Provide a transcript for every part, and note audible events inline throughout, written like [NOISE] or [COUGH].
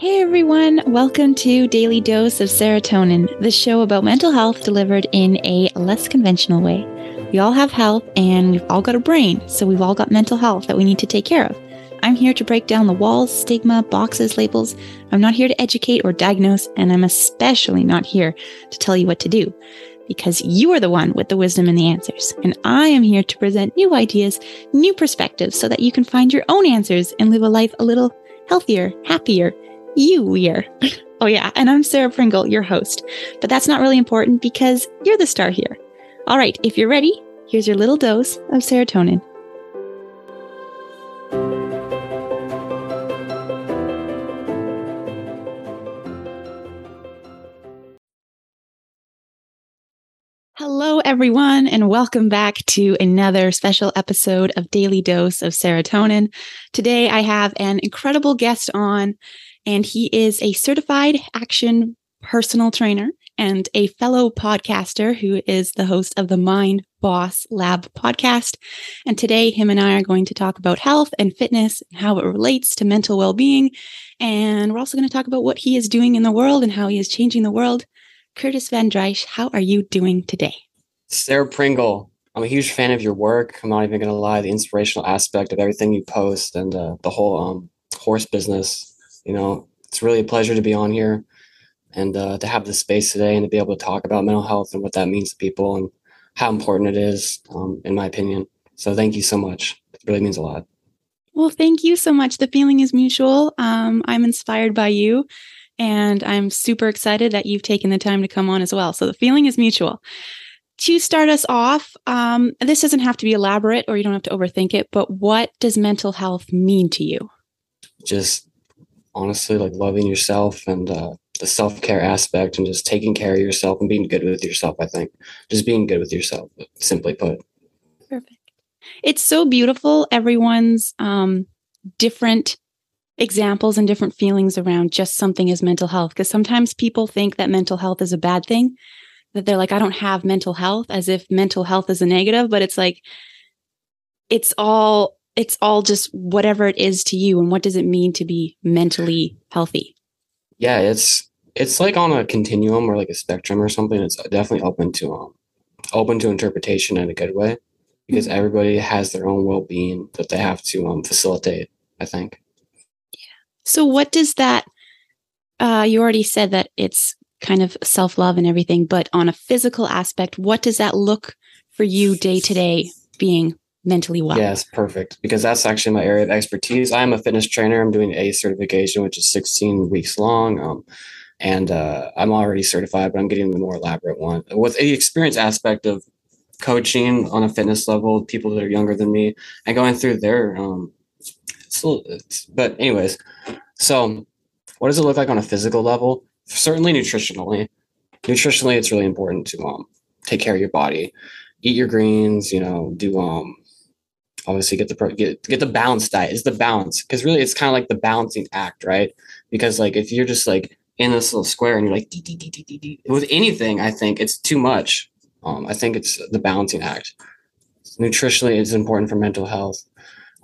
Hey everyone, welcome to Daily Dose of Serotonin, the show about mental health delivered in a less conventional way. We all have health and we've all got a brain, so we've all got mental health that we need to take care of. I'm here to break down the walls, stigma, boxes, labels. I'm not here to educate or diagnose, and I'm especially not here to tell you what to do because you are the one with the wisdom and the answers. And I am here to present new ideas, new perspectives so that you can find your own answers and live a life a little healthier, happier, you weir. [LAUGHS] oh yeah, and I'm Sarah Pringle, your host. But that's not really important because you're the star here. All right, if you're ready, here's your little dose of serotonin. Hello, everyone, and welcome back to another special episode of Daily Dose of Serotonin. Today, I have an incredible guest on, and he is a certified action personal trainer and a fellow podcaster who is the host of the Mind Boss Lab podcast. And today, him and I are going to talk about health and fitness and how it relates to mental well being. And we're also going to talk about what he is doing in the world and how he is changing the world. Curtis Van Drysch, how are you doing today? Sarah Pringle, I'm a huge fan of your work. I'm not even going to lie, the inspirational aspect of everything you post and uh, the whole um, horse business. You know, it's really a pleasure to be on here and uh, to have this space today and to be able to talk about mental health and what that means to people and how important it is, um, in my opinion. So thank you so much. It really means a lot. Well, thank you so much. The feeling is mutual. Um, I'm inspired by you. And I'm super excited that you've taken the time to come on as well. So the feeling is mutual. To start us off, um, this doesn't have to be elaborate or you don't have to overthink it, but what does mental health mean to you? Just honestly, like loving yourself and uh, the self care aspect and just taking care of yourself and being good with yourself. I think just being good with yourself, simply put. Perfect. It's so beautiful. Everyone's um, different examples and different feelings around just something as mental health. Because sometimes people think that mental health is a bad thing, that they're like, I don't have mental health, as if mental health is a negative, but it's like, it's all. It's all just whatever it is to you, and what does it mean to be mentally healthy? Yeah, it's it's like on a continuum or like a spectrum or something. It's definitely open to um open to interpretation in a good way because mm-hmm. everybody has their own well being that they have to um facilitate. I think. Yeah. So, what does that? Uh, you already said that it's kind of self love and everything, but on a physical aspect, what does that look for you day to day being mentally well? Yes, perfect. Because that's actually my area of expertise. I'm a fitness trainer. I'm doing a certification, which is 16 weeks long. Um, and uh, I'm already certified, but I'm getting the more elaborate one with the experience aspect of coaching on a fitness level, people that are younger than me, and going through their um, so, but anyways, so what does it look like on a physical level? Certainly nutritionally. Nutritionally, it's really important to um take care of your body, eat your greens. You know, do um obviously get the get get the balanced diet. Is the balance because really it's kind of like the balancing act, right? Because like if you're just like in this little square and you're like dee, dee, dee, with anything, I think it's too much. Um, I think it's the balancing act. Nutritionally, it's important for mental health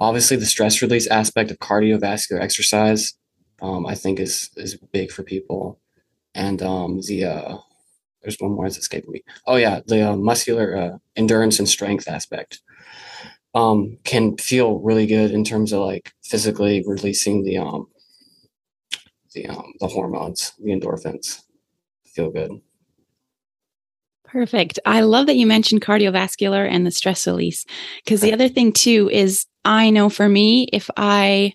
obviously the stress release aspect of cardiovascular exercise um, i think is is big for people and um, the uh, there's one more that's escaping me oh yeah the uh, muscular uh, endurance and strength aspect um, can feel really good in terms of like physically releasing the um the um the hormones the endorphins feel good Perfect. I love that you mentioned cardiovascular and the stress release because the other thing too is I know for me, if I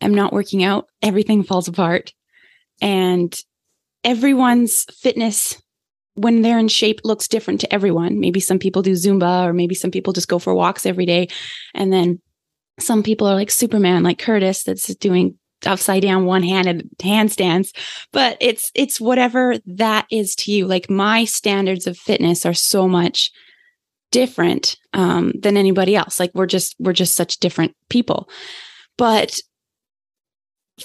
am not working out, everything falls apart. And everyone's fitness when they're in shape looks different to everyone. Maybe some people do Zumba or maybe some people just go for walks every day. And then some people are like Superman, like Curtis, that's doing upside down one-handed handstands but it's it's whatever that is to you like my standards of fitness are so much different um, than anybody else like we're just we're just such different people but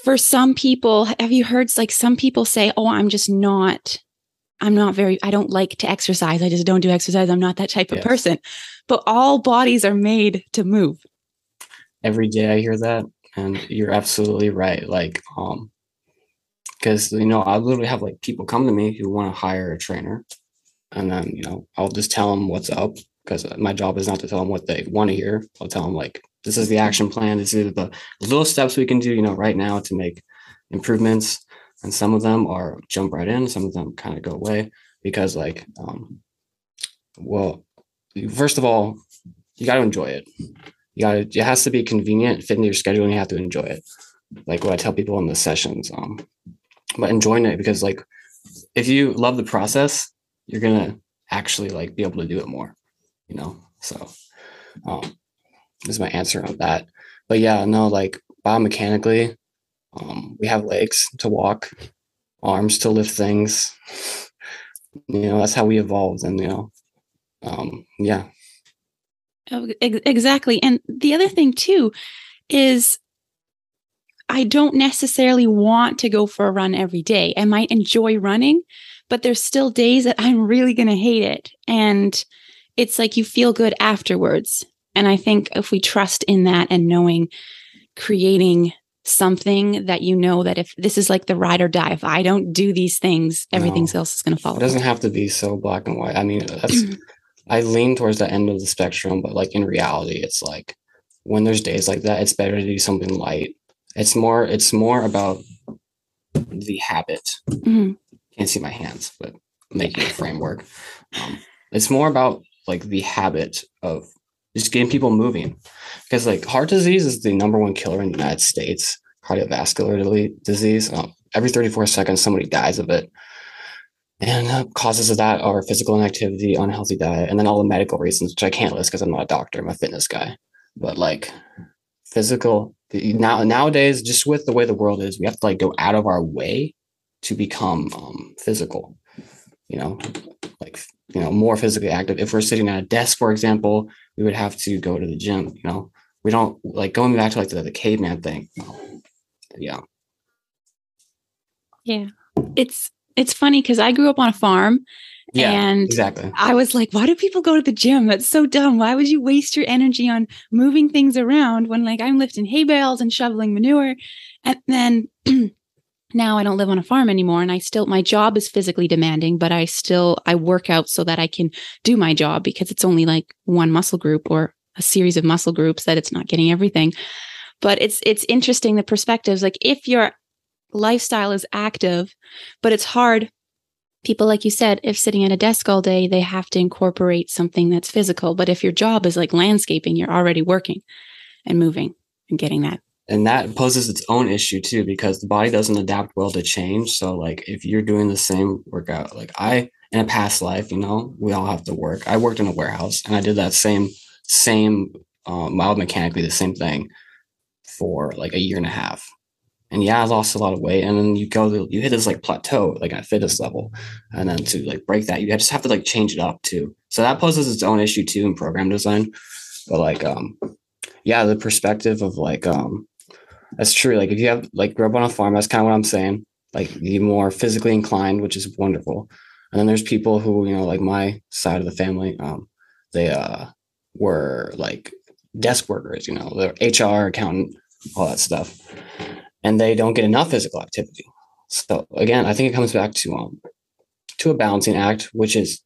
for some people have you heard like some people say oh i'm just not i'm not very i don't like to exercise i just don't do exercise i'm not that type of person but all bodies are made to move every day i hear that and you're absolutely right like um because you know I literally have like people come to me who want to hire a trainer, and then you know I'll just tell them what's up because my job is not to tell them what they want to hear. I'll tell them like this is the action plan. This is the little steps we can do, you know, right now to make improvements. And some of them are jump right in. Some of them kind of go away because like, um, well, first of all, you got to enjoy it. You got it has to be convenient, fit into your schedule, and you have to enjoy it. Like what I tell people in the sessions. Um, but enjoying it because like if you love the process, you're gonna actually like be able to do it more, you know. So um this is my answer on that. But yeah, no, like biomechanically, um, we have legs to walk, arms to lift things. You know, that's how we evolved, and you know, um, yeah. Oh, exactly. And the other thing too is I don't necessarily want to go for a run every day. I might enjoy running, but there's still days that I'm really going to hate it. And it's like you feel good afterwards. And I think if we trust in that and knowing creating something that you know that if this is like the ride or die, if I don't do these things, everything no, else is going to fall. It doesn't have to be so black and white. I mean, that's, [CLEARS THROAT] I lean towards the end of the spectrum, but like in reality, it's like when there's days like that, it's better to do something light. It's more, it's more about the habit. Mm-hmm. Can't see my hands, but making a framework. Um, it's more about like the habit of just getting people moving. Because like heart disease is the number one killer in the united states. Cardiovascular disease um, every 34 seconds somebody dies of it. And uh, causes of that are physical inactivity unhealthy diet and then all the medical reasons which i can't list because i'm not a doctor i'm a fitness guy. But like physical now nowadays just with the way the world is we have to like go out of our way to become um, physical you know like you know more physically active. If we're sitting at a desk for example we would have to go to the gym you know we don't like going back to like the, the caveman thing yeah yeah it's it's funny because i grew up on a farm yeah, and exactly. I was like, why do people go to the gym? That's so dumb. Why would you waste your energy on moving things around when like I'm lifting hay bales and shoveling manure? And then [CLEARS THROAT] now I don't live on a farm anymore and I still my job is physically demanding, but I still I work out so that I can do my job because it's only like one muscle group or a series of muscle groups that it's not getting everything. But it's it's interesting the perspectives like if your lifestyle is active, but it's hard people like you said if sitting at a desk all day they have to incorporate something that's physical but if your job is like landscaping you're already working and moving and getting that and that poses its own issue too because the body doesn't adapt well to change. So like if you're doing the same workout like i in a past life you know we all have to work. I worked in a warehouse and i did that same same um, mild mechanically the same thing for like a year and a half. And yeah i lost a lot of weight. And then you go to, you hit this like plateau like at fitness level. And then to like break that you just have to like change it up too. So that poses its own issue too in program design. But like um yeah the perspective of like um that's true. Like if you have like grow up on a farm, that's kind of what I'm saying. Like the more physically inclined, which is wonderful. And then there's people who, you know, like my side of the family, um, they uh were like desk workers, you know, they're HR, accountant, all that stuff. And they don't get enough physical activity. So again, I think it comes back to um to a balancing act, which is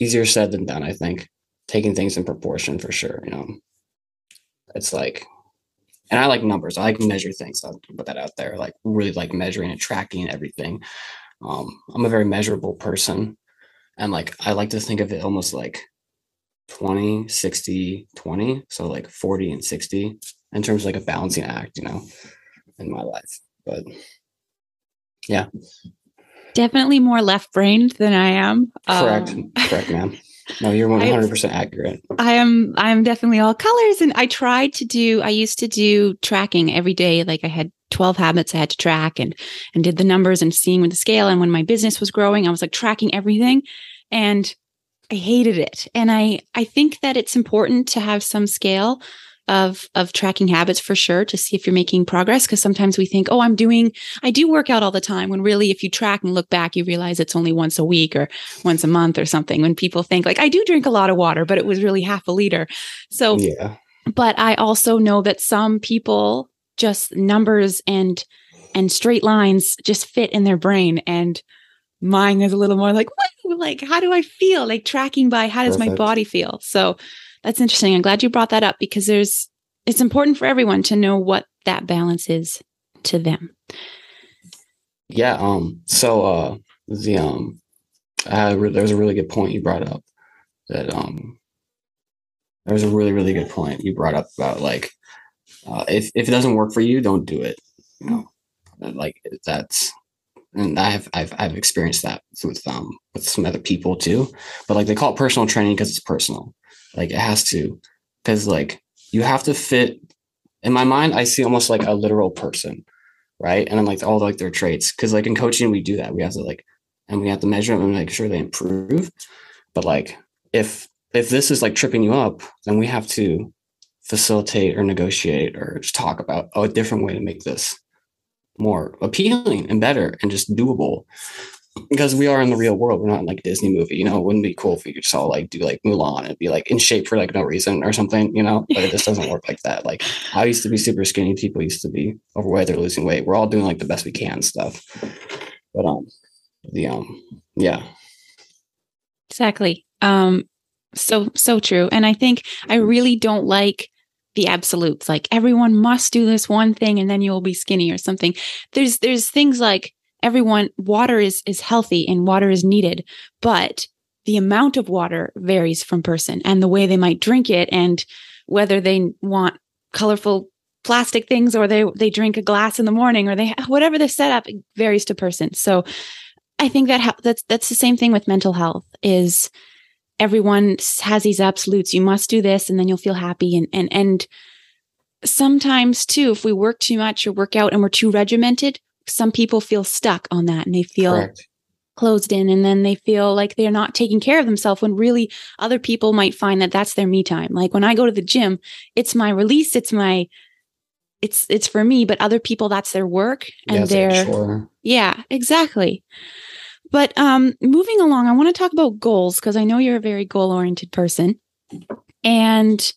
easier said than done, I think. Taking things in proportion for sure, you know. It's like and I like numbers. I like measure things. I'll put that out there. Like really like measuring and tracking everything. Um, I'm a very measurable person. And like I like to think of it almost like 20, 60, 20. So like 40 and 60 in terms of like a balancing act, you know, in my life. But yeah. Definitely more left brained than I am. Correct. Um, Correct, ma'am. [LAUGHS] No, you're 100% accurate. I am I am definitely all colors and I tried to do I used to do tracking every day like I had 12 habits I had to track and and did the numbers and seeing with the scale and when my business was growing I was like tracking everything and I hated it. And I I think that it's important to have some scale of of tracking habits for sure to see if you're making progress. Because sometimes we think oh i'm doing i do work out all the time when really if you track and look back you realize it's only once a week or once a month or something when people think like i do drink a lot of water but it was really half a liter. So yeah. but i also know that some people just numbers and and straight lines just fit in their brain and mine is a little more like like how do i feel? Like tracking by how does Perfect. my body feel. So that's interesting. I'm glad you brought that up because there's it's important for everyone to know what that balance is to them. Yeah um so uh the um uh, there was a really good point you brought up that um there was a really really good point you brought up about like uh, if if it doesn't work for you don't do it you know like that's and I've I've I've experienced that with um with some other people too. But like they call it personal training because it's personal. Like it has to because like you have to fit in my mind, I see almost like a literal person, right? And then like all like their traits. Cause like in coaching, we do that. We have to like and we have to measure them and make sure they improve. But like if if this is like tripping you up, then we have to facilitate or negotiate or just talk about oh, a different way to make this more appealing and better and just doable because we are in the real world. We're not in like a Disney movie, you know. It wouldn't be cool if we just all like do like Mulan and be like in shape for like no reason or something, you know. But it just doesn't work like that. Like I used to be super skinny. People used to be overweight. They're losing weight. We're all doing like the best we can stuff. But um, the um, yeah, exactly. Um, so so true. And I think I really don't like the absolutes like everyone must do this one thing and then you'll be skinny or something. There's there's things like everyone water is is healthy and water is needed but the amount of water varies from person and the way they might drink it and whether they want colorful plastic things or they they drink a glass in the morning or they whatever the setup varies to person. So i think that that's that's the same thing with mental health is everyone has these absolutes you must do this and then you'll feel happy and and and sometimes too if we work too much or work out and we're too regimented some people feel stuck on that and they feel Correct. closed in and then they feel like they're not taking care of themselves when really other people might find that that's their me time like when i go to the gym it's my release it's my it's it's for me but other people that's their work and yeah, they're sure. yeah exactly but um, moving along, I want to talk about goals because I know you're a very goal oriented person. And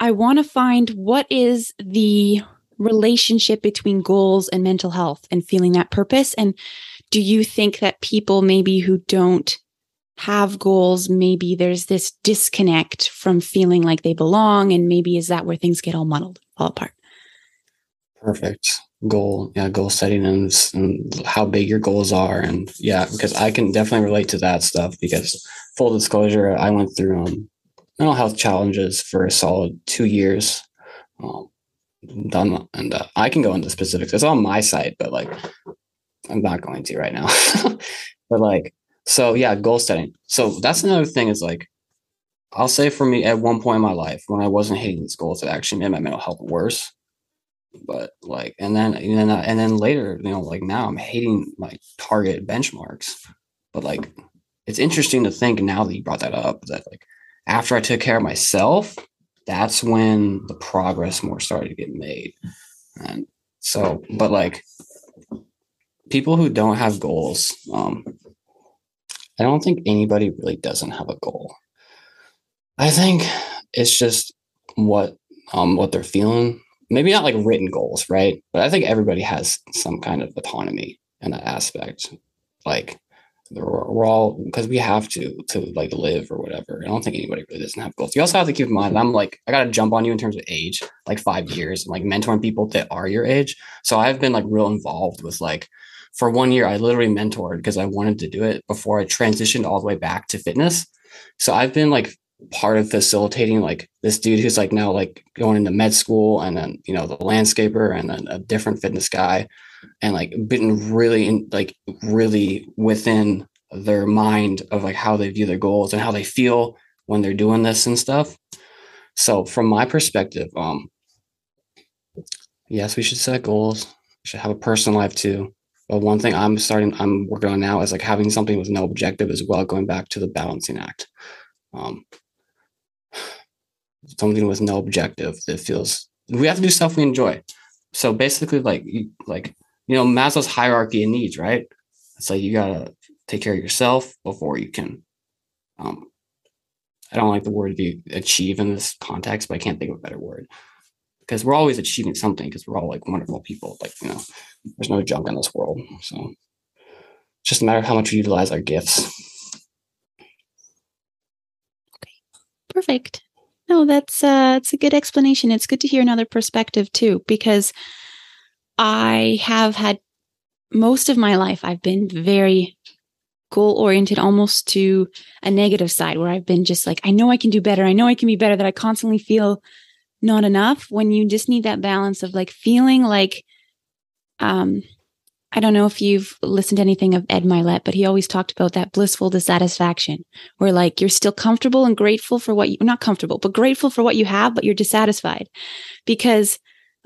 I want to find what is the relationship between goals and mental health and feeling that purpose. And do you think that people maybe who don't have goals, maybe there's this disconnect from feeling like they belong? And maybe is that where things get all muddled, fall apart? Perfect goal yeah goal setting and, and, how big your goals are. And yeah because i can definitely relate to that stuff because full disclosure i went through um, mental health challenges for a solid two years. Um, done and uh, i can go into specifics. It's on my site but like i'm not going to right now. [LAUGHS] But like so yeah goal setting. So that's another thing is like i'll say for me at one point in my life when i wasn't hitting these goals it actually made my mental health worse but like and then and then and then later you know like now i'm hating my target benchmarks but like it's interesting to think now that you brought that up that like after i took care of myself that's when the progress more started to get made. And so but like people who don't have goals um i don't think anybody really doesn't have a goal. I think it's just what um what they're feeling maybe not like written goals, right? But I think everybody has some kind of autonomy in that aspect. Like we're all because we have to to like live or whatever. I don't think anybody really doesn't have goals. You also have to keep in mind I'm like I got to jump on you in terms of age, like five years, and like mentoring people that are your age. So I've been like real involved with like for one year I literally mentored because I wanted to do it before I transitioned all the way back to fitness. So I've been like part of facilitating like this dude who's like now like going into med school and then you know the landscaper and then a different fitness guy and like been really in, like really within their mind of like how they view their goals and how they feel when they're doing this and stuff. So from my perspective um yes we should set goals. We should have a personal life too. But one thing i'm starting i'm working on now is like having something with no objective as well going back to the balancing act. Um something with no objective that feels we have to do stuff we enjoy. So basically, like like you know Maslow's hierarchy of needs, right? It's like you gotta take care of yourself before you can. Um, I don't like the word to achieve in this context, but I can't think of a better word. because we're always achieving something because we're all like wonderful people. Like, you know, there's no junk in this world. So it's just a matter of how much we utilize our gifts. Okay. Perfect. No, that's uh it's a good explanation. It's good to hear another perspective too, because I have had most of my life I've been very goal oriented almost to a negative side where I've been just like, I know I can do better. I know I can be better, that I constantly feel not enough when you just need that balance of like feeling like um I don't know if you've listened to anything of Ed Mylett, but he always talked about that blissful dissatisfaction where like you're still comfortable and grateful for what you not comfortable, but grateful for what you have, but you're dissatisfied. Because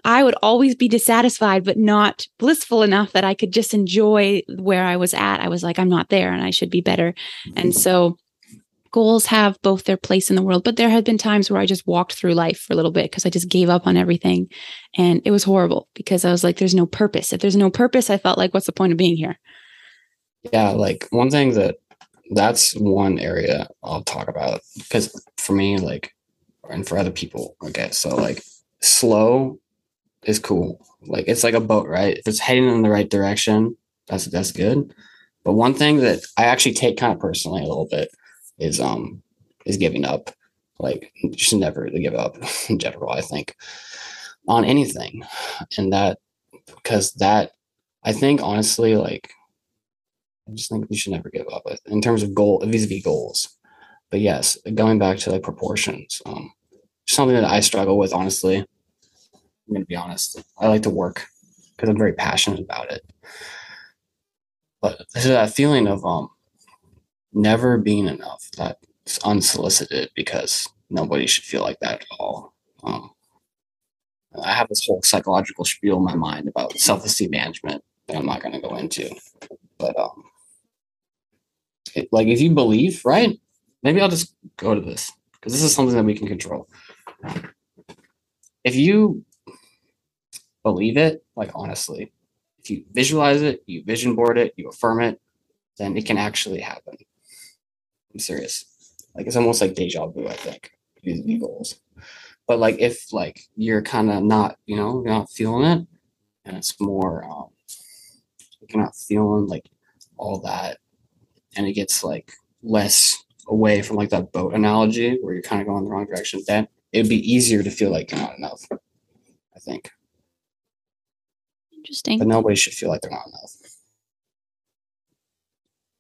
I would always be dissatisfied, but not blissful enough that I could just enjoy where I was at. I was like, I'm not there and I should be better. And mm-hmm. so goals have both their place in the world, but there had been times where I just walked through life for a little bit because I just gave up on everything. And it was horrible because I was like, there's no purpose. If there's no purpose, I felt like, what's the point of being here? Yeah. Like one thing that that's one area I'll talk about because for me, like, and for other people, okay. So, like, slow is cool. Like, it's like a boat, right? If it's heading in the right direction, that's that's good. But one thing that I actually take kind of personally a little bit is um is giving up. Like you should never give up [LAUGHS] in general, I think, on anything. And that because that I think honestly, like I just think we should never give up in terms of goal vis-a-vis goals. But yes, going back to like proportions, um, something that I struggle with honestly. I'm gonna be honest. I like to work because I'm very passionate about it. But there's that feeling of um never being enough. That's unsolicited because nobody should feel like that at all. Um, I have this whole psychological spiel in my mind about self-esteem management that I'm not going to go into. But um, it, like if you believe, right? Maybe I'll just go to this because this is something that we can control. If you believe it, like honestly, if you visualize it, you vision board it, you affirm it, then it can actually happen. I'm serious. Like it's almost like deja vu, I think, these goals. But like if like you're kind of not, you know, you're not feeling it, and it's more um you're not feeling like all that, and it gets like less away from like that boat analogy where you're kind of going the wrong direction, then it'd be easier to feel like you're not enough. I think. Interesting. But nobody should feel like they're not enough.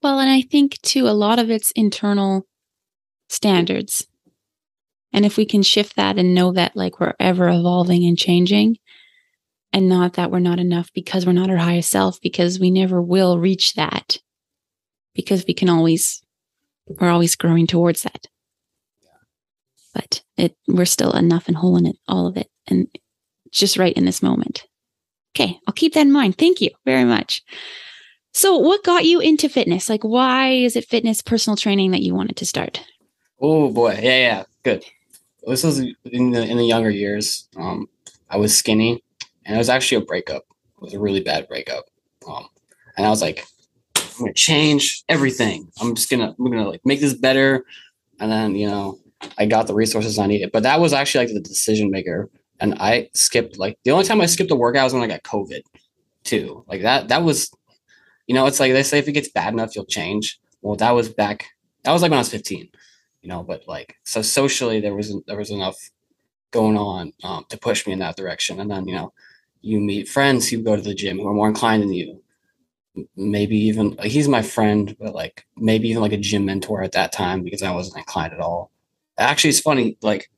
Well, and I think too, a lot of it's internal standards. And if we can shift that and know that like we're ever evolving and changing, and not that we're not enough because we're not our highest self, because we never will reach that, because we can always, we're always growing towards that. But it, we're still enough and whole in it, all of it, and just right in this moment. Okay, I'll keep that in mind. Thank you very much. So, what got you into fitness? Like, why is it fitness personal training that you wanted to start? Oh boy, yeah, yeah, good. This was in the in the younger years. Um, I was skinny, and it was actually a breakup. It was a really bad breakup. Um, and I was like, I'm gonna change everything. I'm just gonna I'm gonna like make this better. And then you know, I got the resources I needed. But that was actually like the decision maker. And I skipped like the only time I skipped a workout was when I got COVID, too. Like that that was you know, it's like they say if it gets bad enough, you'll change. Well, that was back. That was like when I was 15. You know, but like so socially, there wasn't there was enough going on um, to push me in that direction. And then you know, you meet friends who go to the gym who are more inclined than you. Maybe even he's my friend, but like maybe even like a gym mentor at that time because I wasn't inclined at all. Actually, it's funny. Like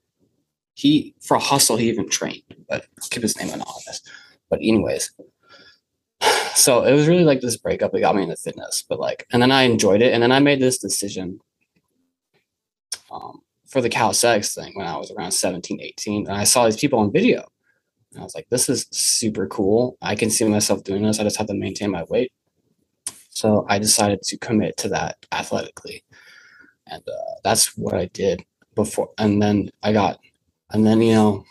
he for hustle, he even trained, but keep his name anonymous. But anyways, so it was really like this breakup that got me into fitness but like and then i enjoyed it and then i made this decision um, for the calisthenics thing when i was around 17 18 and i saw these people on video. And i was like this is super cool. I can see myself doing this. I just have to maintain my weight. So i decided to commit to that athletically and uh, that's what i did before and then i got and then you know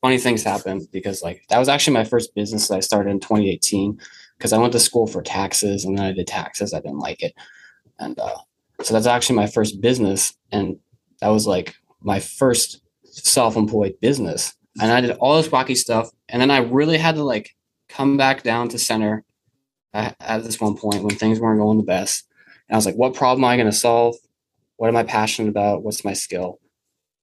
funny things happen because like that was actually my first business that I started in 2018 because I went to school for taxes and then I did taxes. I didn't like it. And uh, so that's actually my first business. And that was like my first self-employed business and I did all this wacky stuff, and then I really had to like come back down to center at, at this one point when things weren't going the best. And I was like, what problem am I going to solve? What am I passionate about? What's my skill?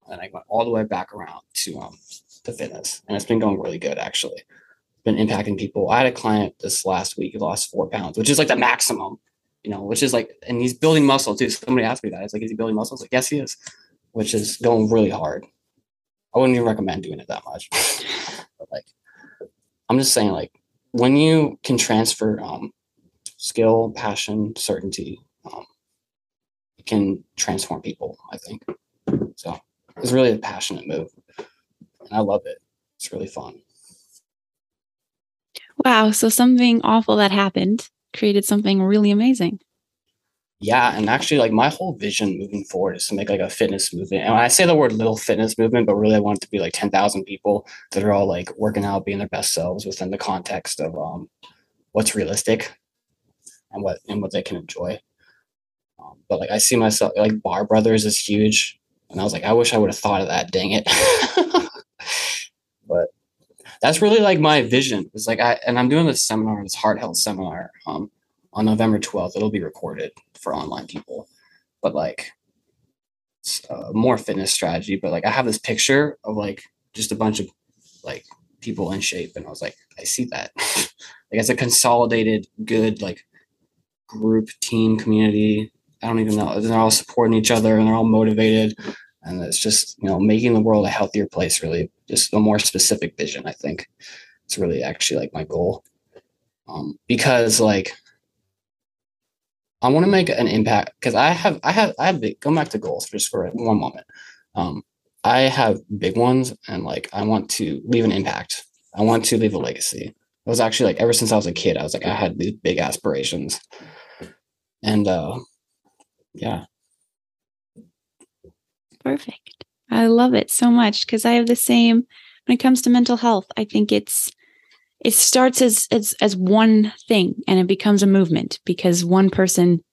And I went all the way back around to um to fitness, and it's been going really good actually. It's been impacting people. I had a client this last week who lost four pounds, which is like the maximum, you know, which is like, and he's building muscle too. Somebody asked me that. It's like, is he building muscle? I like, yes, he is, which is going really hard. I wouldn't even recommend doing it that much. [LAUGHS] but like, I'm just saying, like, when you can transfer um, skill, passion, certainty, um, it can transform people. I think so. It's really a passionate move, and I love it. It's really fun. Wow! So something awful that happened created something really amazing yeah and actually like my whole vision moving forward is to make like a fitness movement and i say the word little fitness movement but really i want it to be like 10,000 people that are all like working out being their best selves within the context of um what's realistic and what and what they can enjoy um, but like i see myself like bar brothers is huge and i was like i wish i would have thought of that dang it [LAUGHS] but that's really like my vision it's like i and i'm doing this seminar this heart health seminar um on november 12th it'll be recorded for online people, but like uh, more fitness strategy. But like I have this picture of like just a bunch of like people in shape, and I was like, I see that. [LAUGHS] like it's a consolidated, good like group, team, community. I don't even know. They're all supporting each other and they're all motivated. And it's just, you know, making the world a healthier place, really, just a more specific vision, I think. It's really actually like my goal. Um, because like I want to make an impact because I have I have I have big go back to goals just for one moment. Um, I have big ones and like I want to leave an impact. I want to leave a legacy. It was actually like ever since I was a kid, I was like I had these big aspirations. And uh yeah. Perfect. I love it so much because I have the same when it comes to mental health. I think it's it starts as as as one thing and it becomes a movement because one person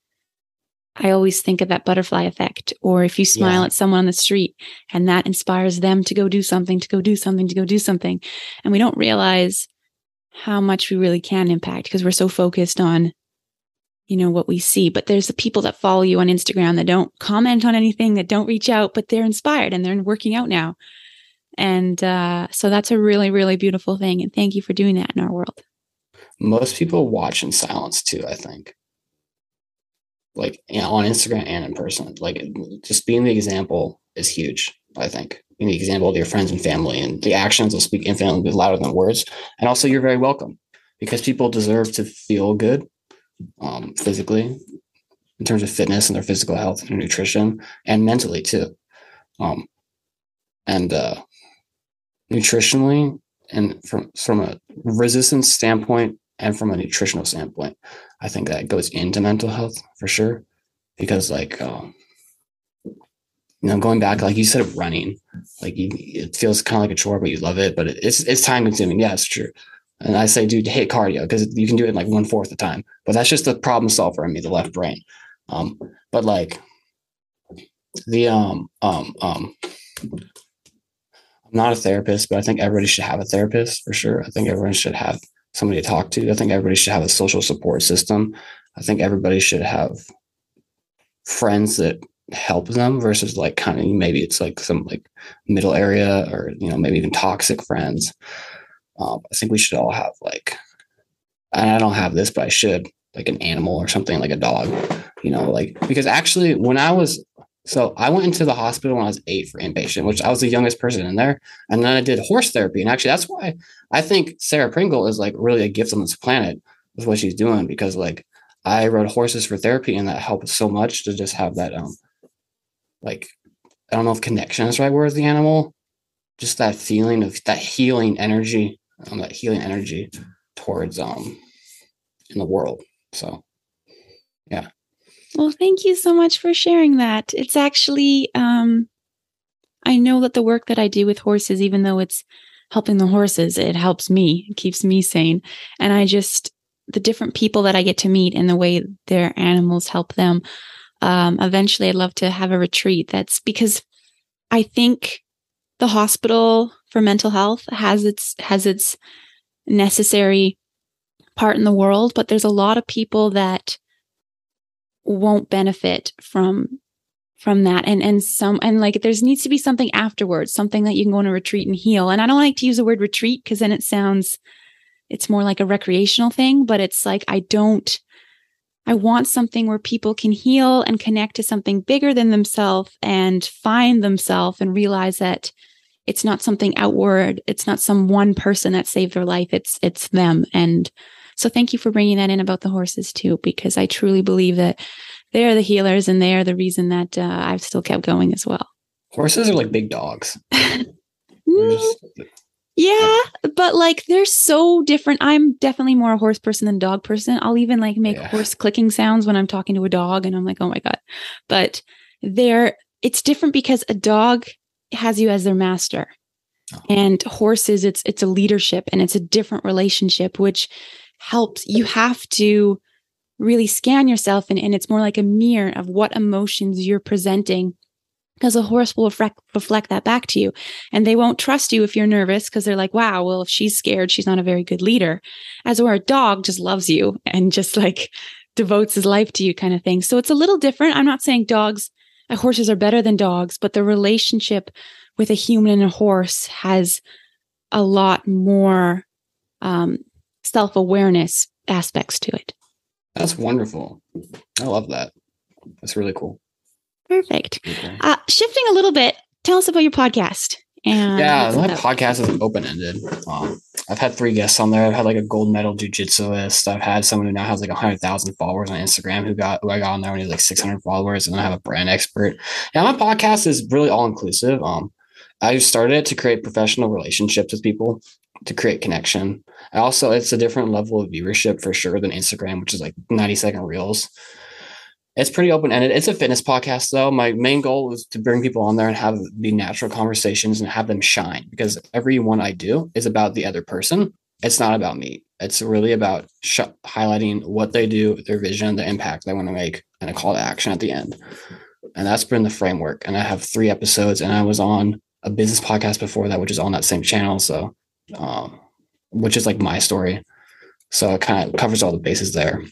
I always think of that butterfly effect. Or if you smile yeah. at someone on the street and that inspires them to go do something, to go do something, to go do something. And we don't realize how much we really can impact because we're so focused on, you know, what we see. But there's the people that follow you on Instagram that don't comment on anything, that don't reach out, but they're inspired and they're working out now. And uh, so that's a really, really beautiful thing. And thank you for doing that in our world. Most people watch in silence too, I think. Like you know, on Instagram and in person. Like just being the example is huge, I think. Being the example of your friends and family and the actions will speak infinitely louder than words. And also you're very welcome because people deserve to feel good um, physically in terms of fitness and their physical health and nutrition and mentally too. Um, and uh, nutritionally and from from a resistance standpoint and from a nutritional standpoint i think that goes into mental health for sure. Because like um, you know going back like you said running like you, it feels kind of like a chore but you love it but it's it's time consuming. Yeah it's true and i say dude hate cardio because you can do it in like one fourth the time but that's just the problem solver in me the left brain um but like the um um um I'm not a therapist, but I think everybody should have a therapist for sure. I think everyone should have somebody to talk to. I think everybody should have a social support system. I think everybody should have friends that help them versus like kind of maybe it's like some like middle area or you know maybe even toxic friends. Um, I think we should all have like, and I don't have this, but I should like an animal or something like a dog, you know, like because actually when I was so I went into the hospital when I was eight for inpatient, which I was the youngest person in there. And then I did horse therapy. And actually, that's why I think Sarah Pringle is like really a gift on this planet with what she's doing because like I rode horses for therapy and that helped so much to just have that um like I don't know if connection is the right word the animal, just that feeling of that healing energy, um, that healing energy towards um in the world. So yeah. Well, thank you so much for sharing that. It's actually, um, I know that the work that I do with horses, even though it's helping the horses, it helps me, it keeps me sane. And I just, the different people that I get to meet and the way their animals help them. Um, eventually, I'd love to have a retreat. That's because I think the hospital for mental health, has its has its necessary part in the world, but there's a lot of people that won't benefit from from that. And and some and like there's needs to be something afterwards something that you can go on a retreat and heal. And i don't like to use the word retreat because then it sounds it's more like a recreational thing but it's like i don't i want something where people can heal and connect to something bigger than themselves and find themselves and realize that it's not something outward it's not some one person that saved their life it's it's them and so thank you for bringing that in about the horses too because i truly believe that they're the healers and they are the reason that uh, I've still kept going as well. Horses are like big dogs. [LAUGHS] just, yeah, but like they're so different. I'm definitely more a horse person than dog person. I'll even like make yeah. horse clicking sounds when I'm talking to a dog and I'm like, "Oh my god." But they're it's different because a dog has you as their master. Oh. And horses it's it's a leadership and it's a different relationship which helps. You have to really scan yourself and, and it's more like a mirror of what emotions you're presenting because a horse will reflect, reflect that back to you. And they won't trust you if you're nervous because they're like wow well if she's scared she's not a very good leader. As where a dog just loves you and just like devotes his life to you kind of thing. So it's a little different. I'm not saying dogs horses are better than dogs but the relationship with a human and a horse has a lot more um, self-awareness aspects to it that's wonderful. I love that. That's really cool. Perfect. Okay. Uh, shifting a little bit, tell us about your podcast. And yeah, my podcast is open ended. Um, I've had three guests on there. I've had like a gold medal jujitsuist. I've had someone who now has like hundred thousand followers on Instagram who got who I got on there when he was like six hundred followers, and I have a brand expert. Yeah, my podcast is really all inclusive. Um, I started it to create professional relationships with people to create connection. I also, it's a different level of viewership for sure than Instagram, which is like 90 second reels. It's pretty open ended. It's a fitness podcast, though. My main goal is to bring people on there and have the natural conversations and have them shine because every one I do is about the other person. It's not about me. It's really about sh- highlighting what they do, their vision, the impact they want to make, and a call to action at the end. And that's been the framework. And I have three episodes, and I was on a business podcast before that, which is on that same channel. So um, which is like my story. So it kind of covers all the bases there.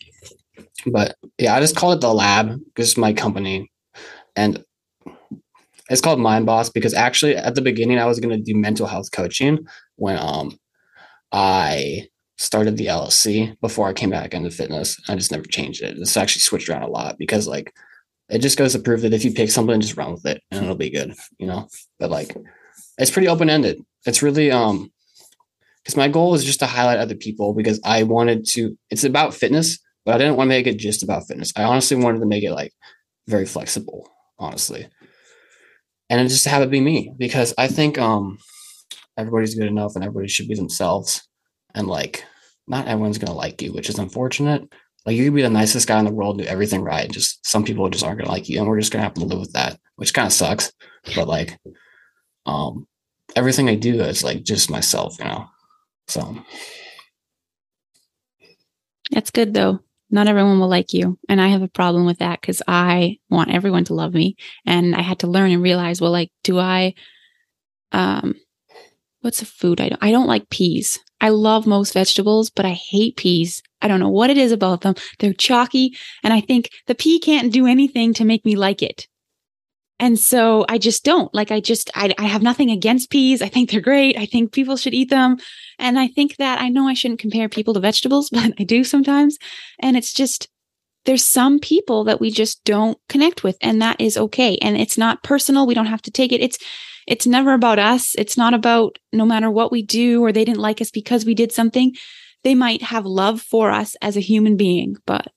But yeah, I just call it the lab because my company. And it's called Mind Boss because actually at the beginning I was going to do mental health coaching when um I started the LLC before I came back into fitness. I just never changed it. It's actually switched around a lot because like it just goes to prove that if you pick something, just run with it and it'll be good, you know. But like it's pretty open ended. It's really um because my goal is just to highlight other people because I wanted to. It's about fitness, but I didn't want to make it just about fitness. I honestly wanted to make it like very flexible, honestly, and just have it be me because I think um everybody's good enough and everybody should be themselves, and like not everyone's gonna like you, which is unfortunate. Like you could be the nicest guy in the world, do everything right, just some people just aren't gonna like you, and we're just gonna have to live with that, which kind of sucks. But like, um, everything I do is like just myself, you know. So that's good though. Not everyone will like you. And I have a problem with that because I want everyone to love me. And I had to learn and realize, well, like, do I um what's a food I don't I don't like peas. I love most vegetables, but I hate peas. I don't know what it is about them. They're chalky. And I think the pea can't do anything to make me like it. And so I just don't like, I just, I, I have nothing against peas. I think they're great. I think people should eat them. And I think that I know I shouldn't compare people to vegetables, [LAUGHS] but I do sometimes. And it's just, there's some people that we just don't connect with and that is okay. And it's not personal. We don't have to take it. It's, it's never about us. It's not about no matter what we do or they didn't like us because we did something. They might have love for us as a human being, but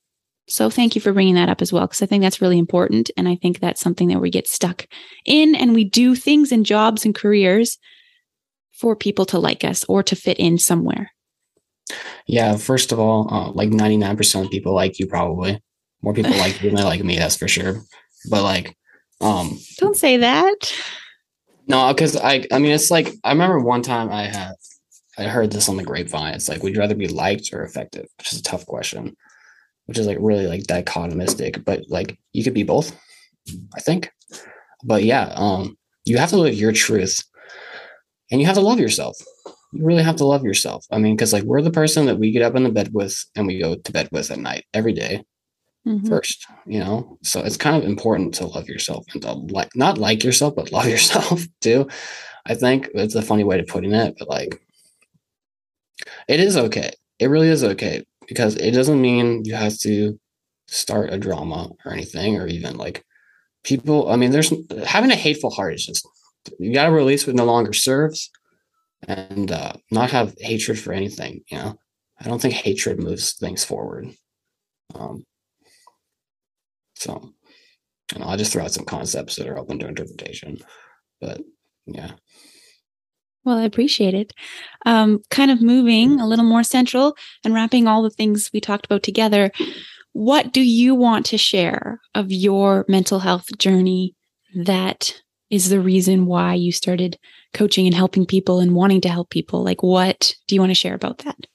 so thank you for bringing that up as well, because I think that's really important. And I think that's something that we get stuck in and we do things in jobs and careers for people to like us or to fit in somewhere. Yeah. First of all, uh, like 99% of people like you probably. More people like you than they like me, that's for sure. But like, um, don't say that. No, because I, I mean, it's like I remember one time I had, I heard this on the grapevine. It's like, would you rather be liked or effective? Which is a tough question which is like really like dichotomistic, but like you could be both, I think. But yeah, um, you have to live your truth. and you have to love yourself. You really have to love yourself. I mean, because like we're the person that we get up in the bed with and we go to bed with at night every day mm-hmm. first, you know? So it's kind of important to love yourself and to like, not like yourself, but love [LAUGHS] yourself too. I think it's a funny way of putting it, but like, it is okay. It really is okay because it doesn't mean you have to start a drama or anything, or even like people. I mean, there's having a hateful heart is just you got to release what no longer serves and uh, not have hatred for anything. You know, I don't think hatred moves things forward. Um, so, you know, I just throw out some concepts that are open to interpretation, but yeah. Well, I appreciate it. Um, kind of moving a little more central and wrapping all the things we talked about together. What do you want to share of your mental health journey that is the reason why you started coaching and helping people and wanting to help people? Like, what do you want to share about that?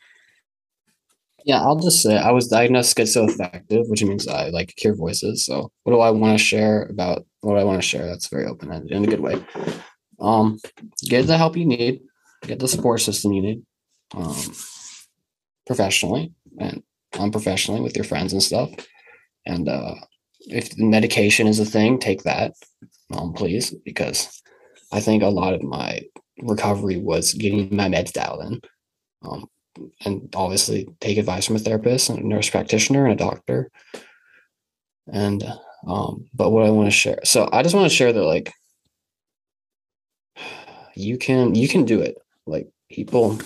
Yeah, I'll just say I was diagnosed schizoaffective, which means I like hear voices. So, what do I want to share about what do I want to share? That's very open ended in a good way. Um, get the help you need, get the support system you need, um, professionally and unprofessionally with your friends and stuff. And uh, if medication is a thing, take that, um, please, because I think a lot of my recovery was getting my meds dialed in. Um, and obviously take advice from a therapist and a nurse practitioner and a doctor. And um, but what I want to share, so I just want to share that like you can you can do it. Like people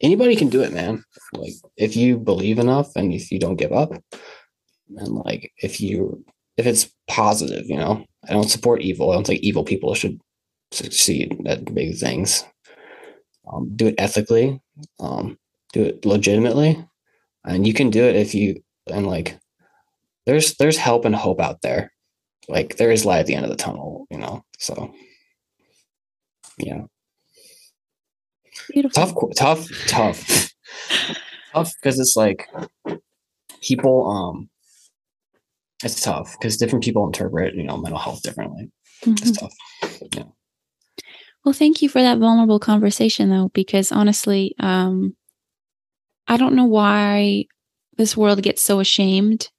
anybody can do it, man. Like if you believe enough and if you don't give up, and like if you if it's positive, you know. I don't support evil. I don't think evil people should succeed at big things. Um, do it ethically. Um, do it legitimately, and you can do it if you and like. There's there's help and hope out there. Like there is light at the end of the tunnel, you know. So yeah. Beautiful. Tough, tough, tough, tough because it's like people. Um, it's tough because different people interpret you know mental health differently. Mm-hmm. It's tough. Yeah. Well, thank you for that vulnerable conversation, though, because honestly, um, I don't know why this world gets so ashamed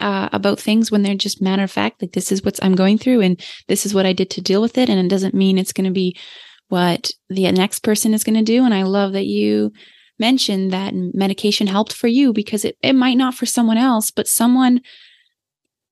uh, about things when they're just matter of fact. Like this is what I'm going through, and this is what I did to deal with it, and it doesn't mean it's going to be what the next person is going to do. And I love that you mentioned that medication helped for you because it, it might not for someone else, but someone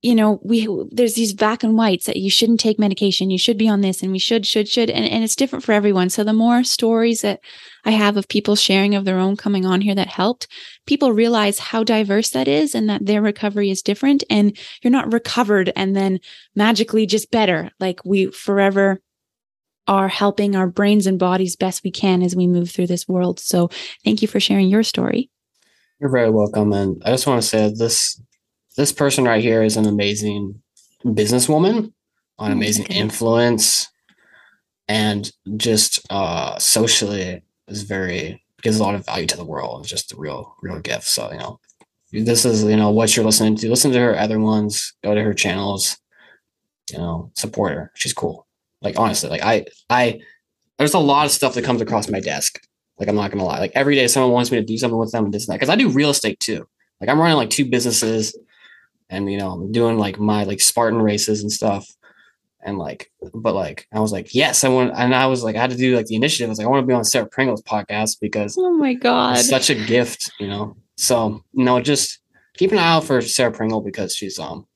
you know, we there's these black and whites that you shouldn't take medication, you should be on this, and we should, should, should, and, and it's different for everyone. So the more stories that I have of people sharing of their own coming on here that helped, people realize how diverse that is and that their recovery is different. And you're not recovered and then magically just better. Like we forever are helping our brains and bodies best we can as we move through this world. So thank you for sharing your story. You're very welcome. And I just want to say this this person right here is an amazing businesswoman, an oh, amazing okay. influence, and just uh, socially is very gives a lot of value to the world. It's just a real, real gift. So you know, this is you know what you're listening to. Listen to her other ones. Go to her channels. You know, support her. She's cool. Like honestly, like I, I, there's a lot of stuff that comes across my desk. Like I'm not gonna lie. Like every day, someone wants me to do something with them and this and that. Because I do real estate too. Like I'm running like two businesses and you know i'm doing like my like spartan races and stuff and like but like i was like yes i want and i was like i had to do like the initiative. I was like i want to be on sarah pringle's podcast because oh my god. it's such a gift you know? So you know just keep an eye out for sarah pringle because she's um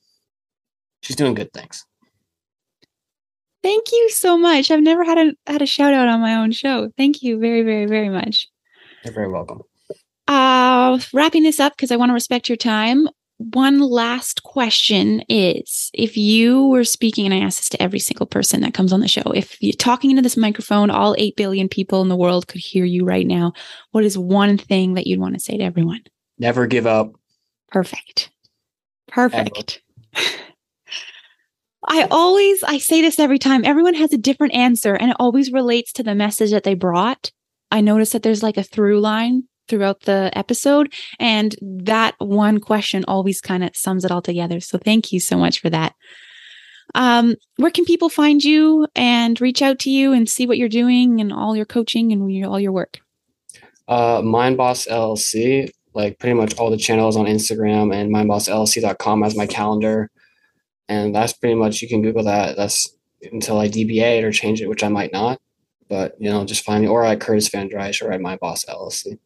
she's doing good things. Thank you so much. I've never had a had a shout out on my own show. Thank you very very very much. You're very welcome. Uh wrapping this up because i want to respect your time one last question is if you were speaking, and I ask this to every single person that comes on the show, if you're talking into this microphone, all 8 billion people in the world could hear you right now, what is one thing that you'd want to say to everyone? Never give up. Perfect. Perfect. I always I say this every time. Everyone has a different answer and it always relates to the message that they brought. I notice that there's like a through line throughout the episode. And that one question always kind of sums it all together. So thank you so much for that. Um, where can people find you and reach out to you and see what you're doing and all your coaching and your, all your work? Uh, Mind Boss LLC, like pretty much all the channels on Instagram and mindbossllc.com as my calendar. And that's pretty much, you can Google that. That's until I DBA it or change it, which I might not. But, you know, just find me or at Curtis Van Drysh or at Mind Boss LLC.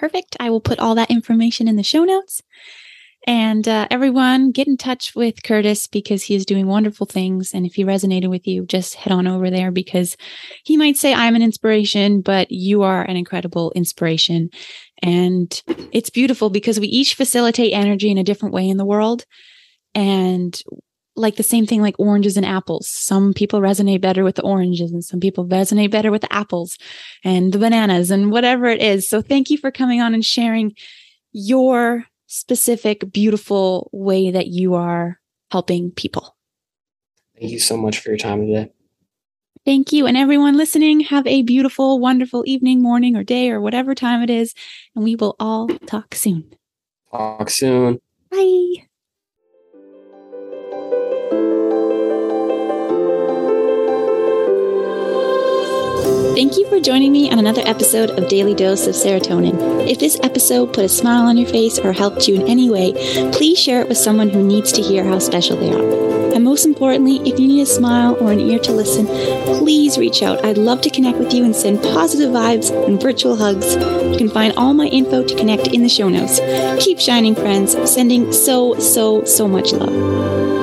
Perfect. I will put all that information in the show notes. And uh, everyone, get in touch with Curtis because he is doing wonderful things. And if he resonated with you, just head on over there because he might say, I'm an inspiration, but you are an incredible inspiration. And it's beautiful because we each facilitate energy in a different way in the world. And like the same thing like oranges and apples. Some people resonate better with the oranges and some people resonate better with the apples and the bananas and whatever it is. So thank you for coming on and sharing your specific, beautiful way that you are helping people. Thank you so much for your time today. Thank you. And everyone listening, have a beautiful, wonderful evening, morning, or day, or whatever time it is. And we will all talk soon. Talk soon. Bye. Thank you for joining me on another episode of Daily Dose of Serotonin. If this episode put a smile on your face or helped you in any way, please share it with someone who needs to hear how special they are. And most importantly, if you need a smile or an ear to listen, please reach out. I'd love to connect with you and send positive vibes and virtual hugs. You can find all my info to connect in the show notes. Keep shining, friends. Sending so, so, so much love.